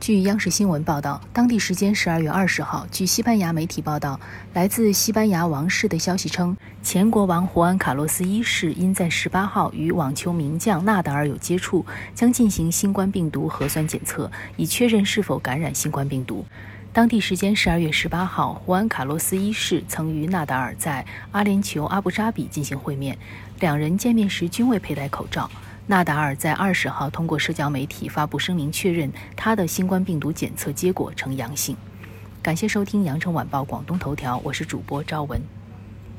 据央视新闻报道，当地时间十二月二十号，据西班牙媒体报道，来自西班牙王室的消息称，前国王胡安·卡洛斯一世因在十八号与网球名将纳达尔有接触，将进行新冠病毒核酸检测，以确认是否感染新冠病毒。当地时间十二月十八号，胡安·卡洛斯一世曾与纳达尔在阿联酋阿布扎比进行会面，两人见面时均未佩戴口罩。纳达尔在二十号通过社交媒体发布声明，确认他的新冠病毒检测结果呈阳性。感谢收听羊城晚报广东头条，我是主播赵文。